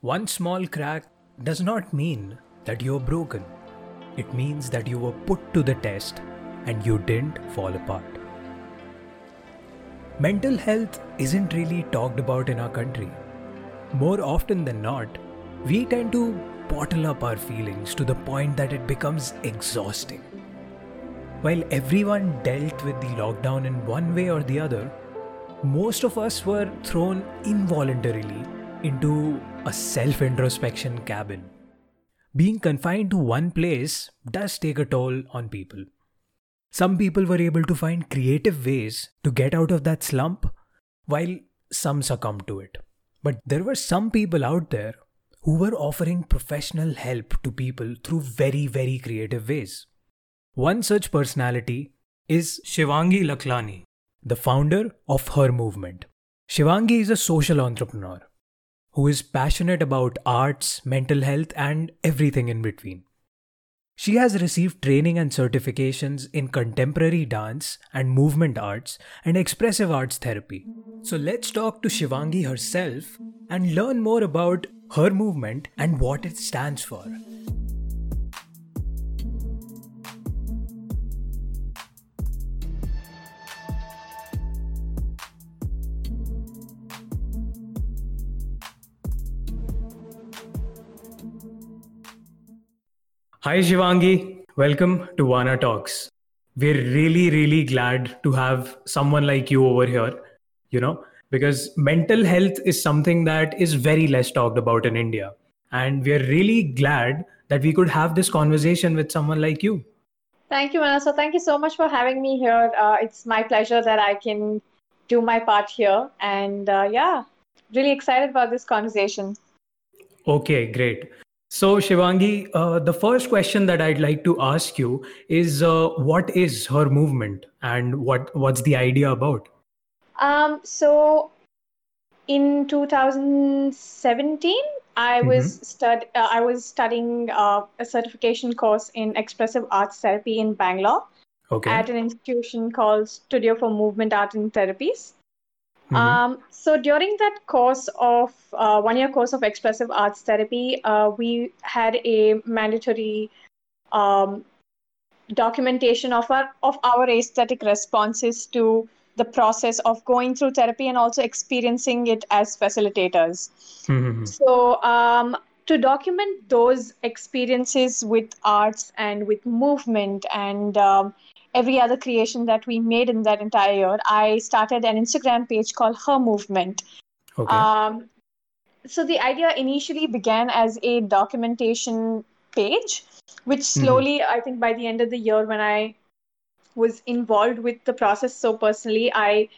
One small crack does not mean that you're broken. It means that you were put to the test and you didn't fall apart. Mental health isn't really talked about in our country. More often than not, we tend to bottle up our feelings to the point that it becomes exhausting. While everyone dealt with the lockdown in one way or the other, most of us were thrown involuntarily into a self introspection cabin. Being confined to one place does take a toll on people. Some people were able to find creative ways to get out of that slump, while some succumbed to it. But there were some people out there who were offering professional help to people through very, very creative ways. One such personality is Shivangi Laklani, the founder of Her Movement. Shivangi is a social entrepreneur who is passionate about arts, mental health, and everything in between. She has received training and certifications in contemporary dance and movement arts and expressive arts therapy. So let's talk to Shivangi herself and learn more about her movement and what it stands for. Hi, Shivangi. Welcome to Vana Talks. We're really, really glad to have someone like you over here, you know, because mental health is something that is very less talked about in India. And we're really glad that we could have this conversation with someone like you. Thank you, Manasa. Thank you so much for having me here. Uh, it's my pleasure that I can do my part here. And uh, yeah, really excited about this conversation. Okay, great. So, Shivangi, uh, the first question that I'd like to ask you is uh, what is her movement and what, what's the idea about? Um, so, in 2017, I mm-hmm. was stud uh, I was studying uh, a certification course in expressive arts therapy in Bangalore okay. at an institution called Studio for Movement Art and Therapies. Mm-hmm. Um, so during that course of uh, one year course of expressive arts therapy, uh, we had a mandatory um, documentation of our of our aesthetic responses to the process of going through therapy and also experiencing it as facilitators. Mm-hmm. So um, to document those experiences with arts and with movement and um, every other creation that we made in that entire year, I started an Instagram page called Her Movement. Okay. Um, so the idea initially began as a documentation page, which mm-hmm. slowly, mm-hmm. I think by the end of the year, when I was involved with the process so personally, I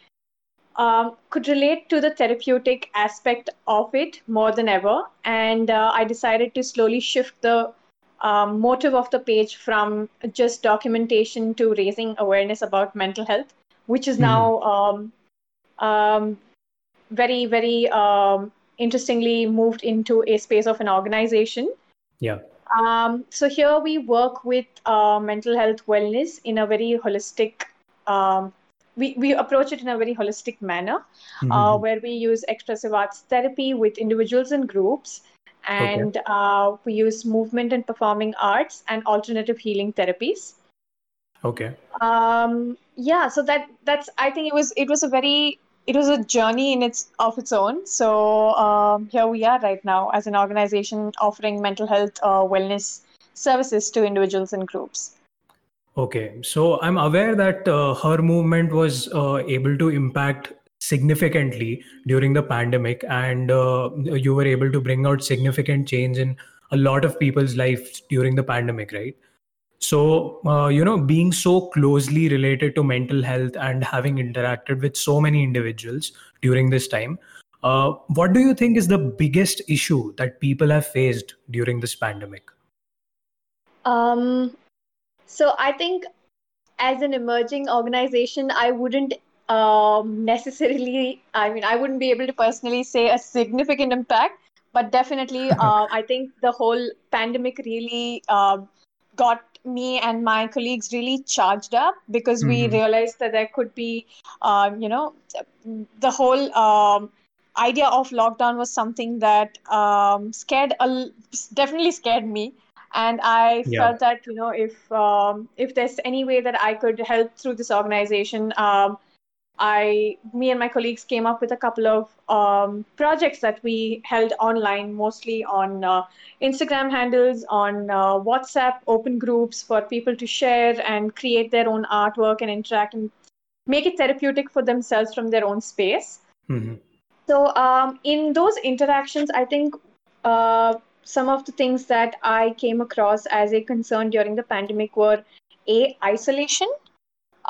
um, could relate to the therapeutic aspect of it more than ever. And uh, I decided to slowly shift the um, motive of the page from just documentation to raising awareness about mental health, which is mm now um, um, very, very um, interestingly moved into a space of an organization. Yeah. Um, so here we work with uh, mental health wellness in a very holistic. Um, we, we approach it in a very holistic manner, mm-hmm. uh, where we use expressive arts therapy with individuals and groups and okay. uh, we use movement and performing arts and alternative healing therapies. Okay. Um, yeah so that that's i think it was it was a very it was a journey in its of its own. So um, here we are right now as an organization offering mental health uh, wellness services to individuals and groups. Okay. So i'm aware that uh, her movement was uh, able to impact significantly during the pandemic and uh, you were able to bring out significant change in a lot of people's lives during the pandemic right? So uh, you know being so closely related to mental health and having interacted with so many individuals during this time uh, what do you think is the biggest issue that people have faced during this pandemic? Um, so i think as an emerging organization i wouldn't um, necessarily, I mean, I wouldn't be able to personally say a significant impact, but definitely, uh, I think the whole pandemic really uh, got me and my colleagues really charged up because mm-hmm. we realized that there could be, uh, you know, the whole um, idea of lockdown was something that um, scared a, definitely scared me and i Yeah. felt that you know if um, if there's any way that i could help through this organization um, i me and my colleagues came up with a couple of um, projects that we held online mostly on uh, instagram handles on uh, whatsapp open groups for people to share and create their own artwork and interact and make it therapeutic for themselves from their own space Mhm. so um, in those interactions, I think uh, some of the things that I came across as a concern during the pandemic were a isolation,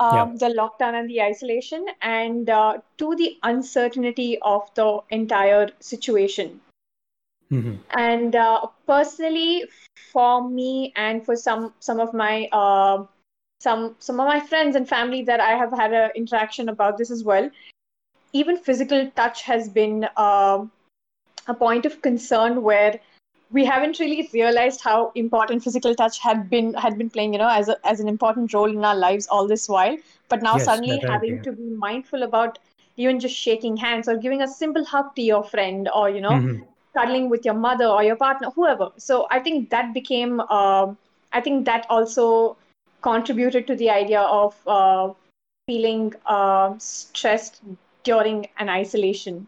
um, the lockdown and the isolation, and uh, two the uncertainty of the entire situation. Mhm. And uh, personally, for me and for some some of my uh, some some of my friends and family that I have had an interaction about this as well. Even physical touch has been um a point of concern where we haven't really realized how important physical touch had been had been playing, you know, as a, as an important role in our lives all this while. But now Yes, suddenly having to be mindful about even just shaking hands or giving a simple hug to your friend or you know Mhm. cuddling with your mother or your partner, whoever. So I think that became, um I think that also contributed to the idea of uh, feeling uh, stressed during an isolation.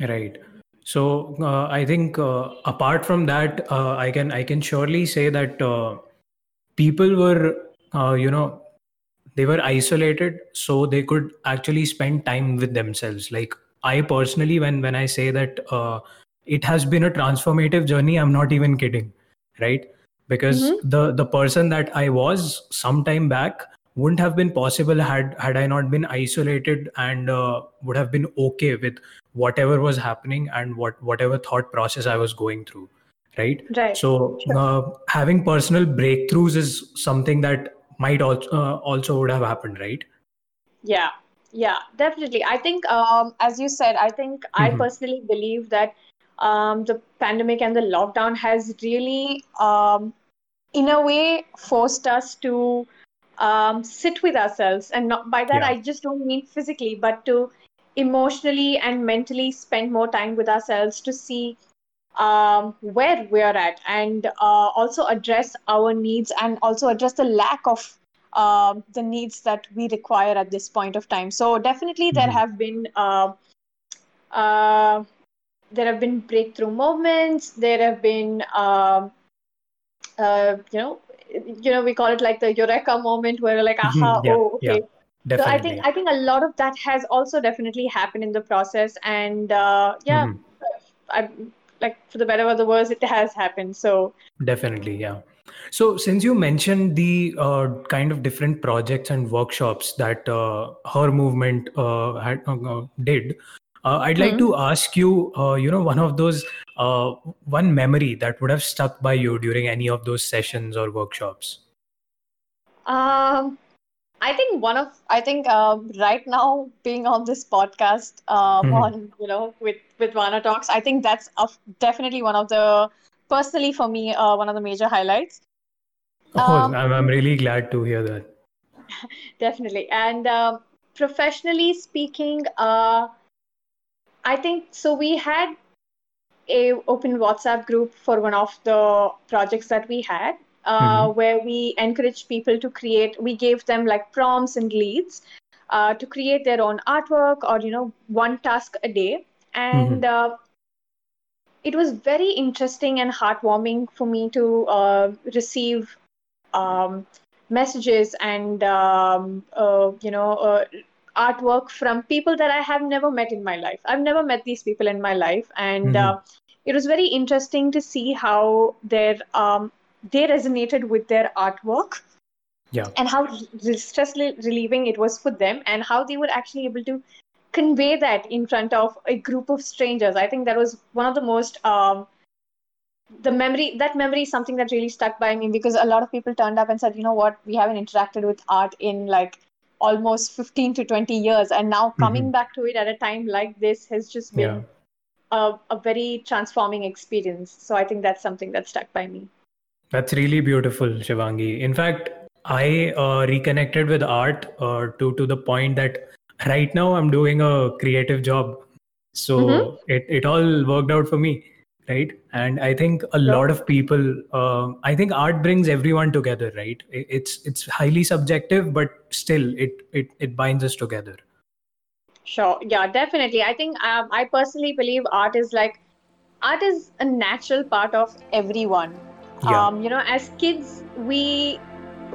Right. So uh, I think uh, apart from that, uh, I can I can surely say that uh, people were uh, you know they were isolated, so they could actually spend time with themselves. Like I personally, when when I say that uh, it has been a transformative journey, I'm not even kidding, right? Because Mhm. the the person that I was some time back wouldn't have been possible had had I not been isolated and uh, would have been okay with whatever was happening and what whatever thought process I was going through, right? Right. So Sure. uh, having personal breakthroughs is something that might also uh, also would have happened, right? Yeah, yeah, definitely. I think, um, as you said, I think I Mhm. personally believe that um, the pandemic and the lockdown has really, um, in a way, forced us to um, sit with ourselves. And not, by that, Yeah. I just don't mean physically, but to emotionally and mentally spend more time with ourselves to see um, where we're at and uh, also address our needs and also address the lack of um, the needs that we require at this point of time. So definitely there Mhm. have been uh, uh, there have been breakthrough moments. There have been um, uh, you know you know we call it like the eureka moment where we're like aha yeah, oh yeah, okay so I think I think a lot of that has also definitely happened in the process, and uh, yeah, Mhm. I like for the better or the worse, it has happened. So Definitely, yeah. So, since you mentioned the uh, kind of different projects and workshops that uh, her movement uh, had uh, did, uh, I'd like Hmm. to ask you, uh, you know, one of those uh, one memory that would have stuck by you during any of those sessions or workshops. um, I think one of I think um, right now being on this podcast um, Mhm. on you know with with Vana Talks, I think that's of definitely one of the personally for me uh, one of the major highlights. Oh, Um, I'm, I'm really glad to hear that. definitely, and um professionally speaking, uh, I think so. We had a open WhatsApp group for one of the projects that we had, uh, Mhm. where we encouraged people to create. We gave them like prompts and leads uh, to create their own artwork or you know one task a day, and Mhm. uh, it was very interesting and heartwarming for me to uh, receive um, messages and um, uh, you know uh, artwork from people that I have never met in my life. I've never met these people in my life, and Mhm. uh, it was very interesting to see how their um, they resonated with their artwork Yeah. and how re- stress relieving it was for them, and how they were actually able to convey that in front of a group of strangers. I think that was one of the most um, the memory that memory is something that really stuck by me because a lot of people turned up and said you know what we haven't interacted with art in like almost 15 to 20 years and now coming Mhm. back to it at a time like this has just Yeah. been a, a very transforming experience so i think that's something that stuck by me That's really beautiful, Shivangi. In fact, I uh, reconnected with art uh, to to the point that right now I'm doing a creative job. so mm-hmm. it, it all worked out for me right? And i think a lot of people uh, i think art brings everyone together right? It's it's highly subjective but still it it, it binds us together. Sure. Yeah definitely. I think um, i personally believe art is like art is a natural part of everyone. Yeah. um you know as kids we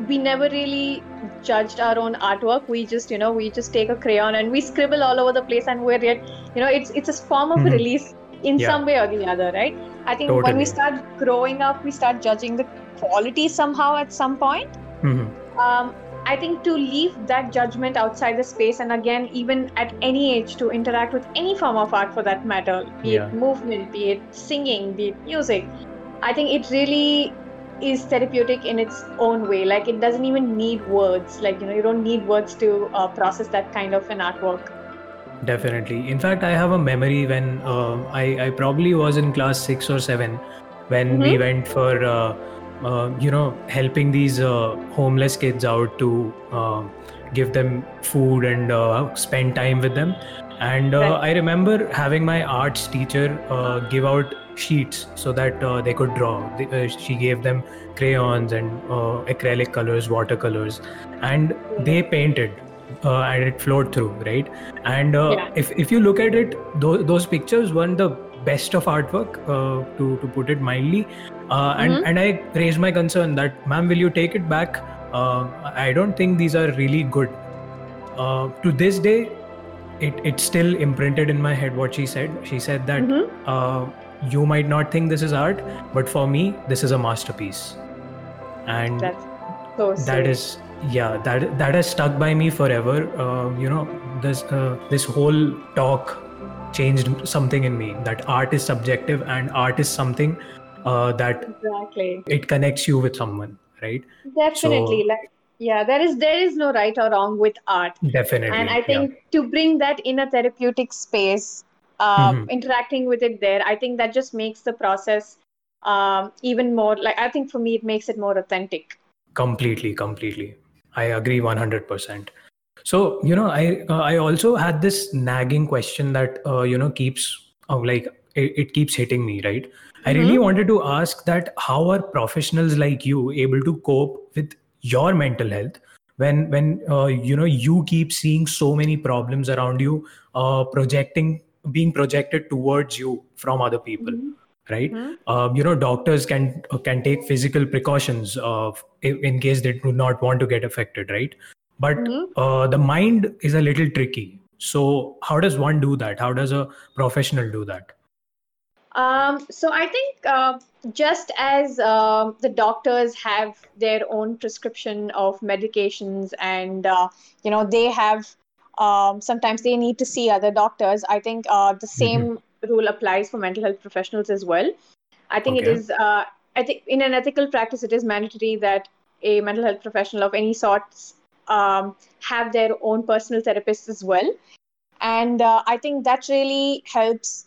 we never really judged our own artwork. We just you know we just take a crayon and we scribble all over the place and we're yet you know it's it's a form of mm-hmm. release in yeah. some way or the other right i think totally. when we start growing up we start judging the quality somehow at some point mm-hmm. um, i think to leave that judgment outside the space and again even at any age to interact with any form of art for that matter be yeah. it movement be it singing be it music i think it really is therapeutic in its own way like it doesn't even need words like you know you don't need words to uh, process that kind of an artwork definitely in fact i have a memory when uh, I, I probably was in class 6 or 7 when mm-hmm. we went for uh, uh, you know helping these uh, homeless kids out to uh, give them food and spend time with them and right. i remember having my arts teacher give out sheets so that uh, they could draw. uh, she gave them crayons and uh, acrylic colors, watercolors, and they painted. Uh, and it flowed through, right? And uh, yeah. if if you look at it, those, those pictures weren't the best of artwork, uh, to to put it mildly. and mm-hmm. and I raised my concern that, ma'am, will you take it back? I don't think these are really good. to this day, it, it's still imprinted in my head what she said. She said that mm-hmm you might not think this is art, but for me, this is a masterpiece. And That's so that is yeah that that has stuck by me forever. Uh, you know this uh, this whole talk changed something in me that art is subjective and art is something uh, that exactly it connects you with someone right definitely so, like yeah there is there is no right or wrong with art definitely and i think yeah. to bring that in a therapeutic space um, mm-hmm. interacting with it there i think that just makes the process um, even more like i think for me it makes it more authentic completely completely i agree 100% so you know i uh, i also had this nagging question that uh, you know keeps uh, like it, it, keeps hitting me right i really mm-hmm. wanted to ask that how are professionals like you able to cope with your mental health when when uh, you know you keep seeing so many problems around you uh, projecting being projected towards you from other people mm-hmm. Right mm-hmm. Um, you know doctors can can take physical precautions of in case they do not want to get affected right but mm-hmm. uh, the mind is a little tricky so how does one do that how does a professional do that um, so I think uh, just as uh, the doctors have their own prescription of medications, and uh, you know they have um, sometimes they need to see other doctors. I think uh, the same mm-hmm. Rule applies for mental health professionals as well. I think okay. it is. Uh, I think in an ethical practice, it is mandatory that a mental health professional of any sorts um, have their own personal therapist as well. And uh, I think that really helps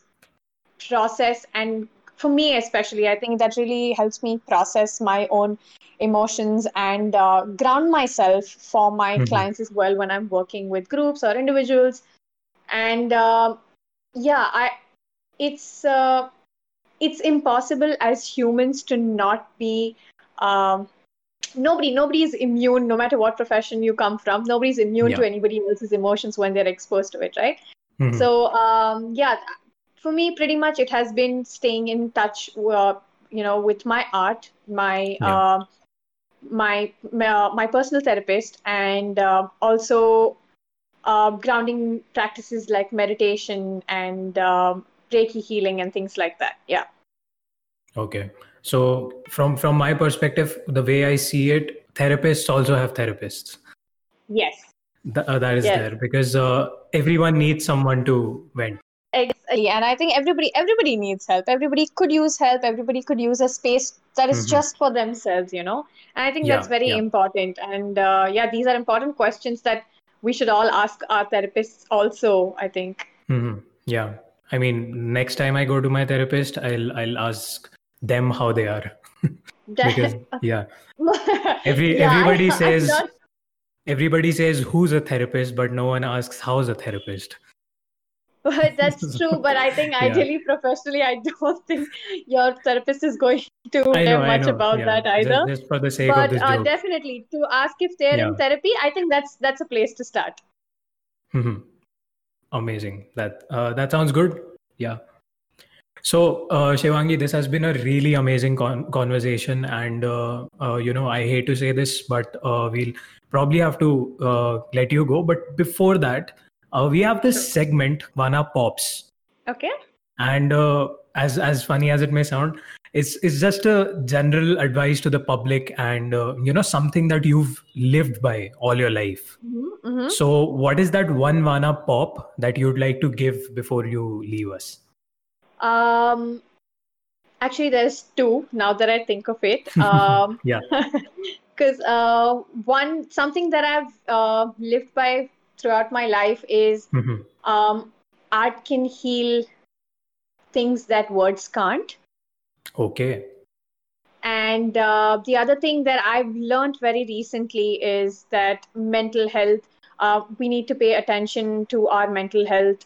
process and for me especially i think that really helps me process my own emotions and uh, ground myself for my mm-hmm. clients as well when i'm working with groups or individuals and uh, yeah i it's uh, it's impossible as humans to not be um, nobody nobody is immune no matter what profession you come from nobody's immune yeah. to anybody else's emotions when they're exposed to it right mm-hmm. so um, yeah for me pretty much it has been staying in touch uh, you know with my art my yeah. uh, my my, my personal therapist and uh, also uh, grounding practices like meditation and um, reiki healing and things like that yeah okay so from from my perspective the way i see it therapists also have therapists yes uh, that is yes. there because uh, everyone needs someone to vent Exactly. And I think everybody everybody needs help. Everybody could use help. Everybody could use a space that is mm-hmm. just for themselves, you know. And I think yeah, that's very yeah. important. And uh, yeah, these are important questions that we should all ask our therapists also, I think. Mm-hmm. Yeah. I mean, next time I go to my therapist, I'll I'll ask them how they are. because yeah. Every yeah, everybody I, says not... everybody says who's a therapist, but no one asks how's a therapist but that's true. But I think Yeah. ideally, professionally, I don't think your therapist is going to I care much about Yeah. that either. just for the sake of But this uh, joke. definitely, to ask if they're in therapy, I think that's that's a place to start. Mhm. Amazing. That uh, that sounds good. Yeah. So, uh, Shivangi, this has been a really amazing con- conversation, and uh, uh, you know, I hate to say this, but uh, we'll probably have to uh, let you go. But before that, uh, we have this segment, Vana Pops, Okay. and uh, as as funny as it may sound, it's it's just a general advice to the public, and uh, you know, something that you've lived by all your life. Mm-hmm. So, what is that one Vana pop that you'd like to give before you leave us? Um, actually, there's two now that I think of it. Um, Yeah. because uh, one something that I've uh, lived by throughout my life is Mhm. um, art can heal things that words can't. Okay. And uh, the other thing that I've learned very recently is that mental health, uh, we need to pay attention to our mental health.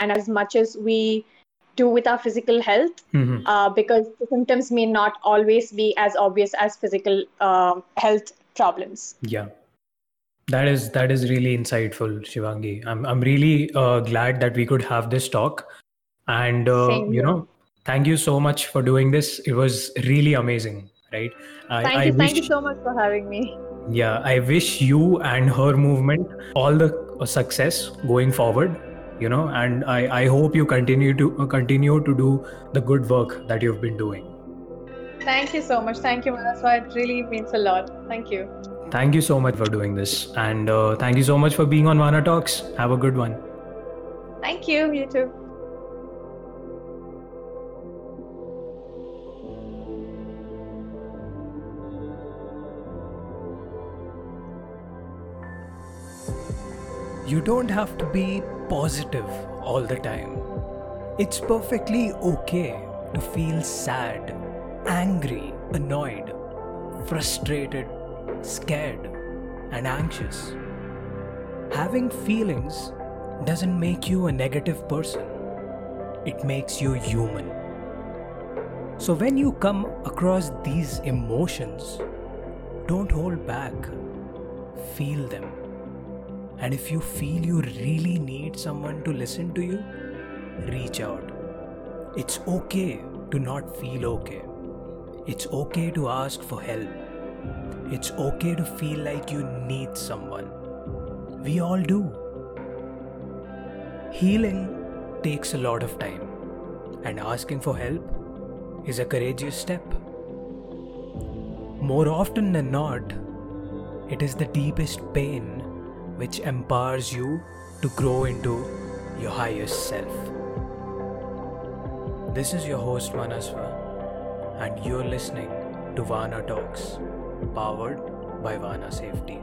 And as much as we do with our physical health, Mhm. uh, because the symptoms may not always be as obvious as physical uh, health problems. Yeah. That is that is really insightful, Shivangi. I'm I'm really uh, glad that we could have this talk, and uh, you know, thank you so much for doing this. It was really amazing, right? I, Thank I you. Thank wish, you so much for having me. yeah, I wish you and her movement all the success going forward. You know, and I I hope you continue to uh, continue to do the good work that you've been doing. Thank you so much. Thank you, Manasva. It really means a lot. Thank you. Thank you so much for doing this. And uh, thank you so much for being on Vana Talks. Have a good one. Thank you. You too. You don't have to be positive all the time. It's perfectly okay to feel sad, angry, annoyed, frustrated, scared, and anxious. Having feelings doesn't make you a negative person, it makes you human. So when you come across these emotions, don't hold back, feel them. And if you feel you really need someone to listen to you, reach out. It's okay to not feel okay. It's okay to ask for help. It's okay to feel like you need someone. We all do. Healing takes a lot of time, and asking for help is a courageous step. More often than not, it is the deepest pain which empowers you to grow into your highest self. This is your host Manasva, and you're listening to Vana Talks, powered by Vana Safety.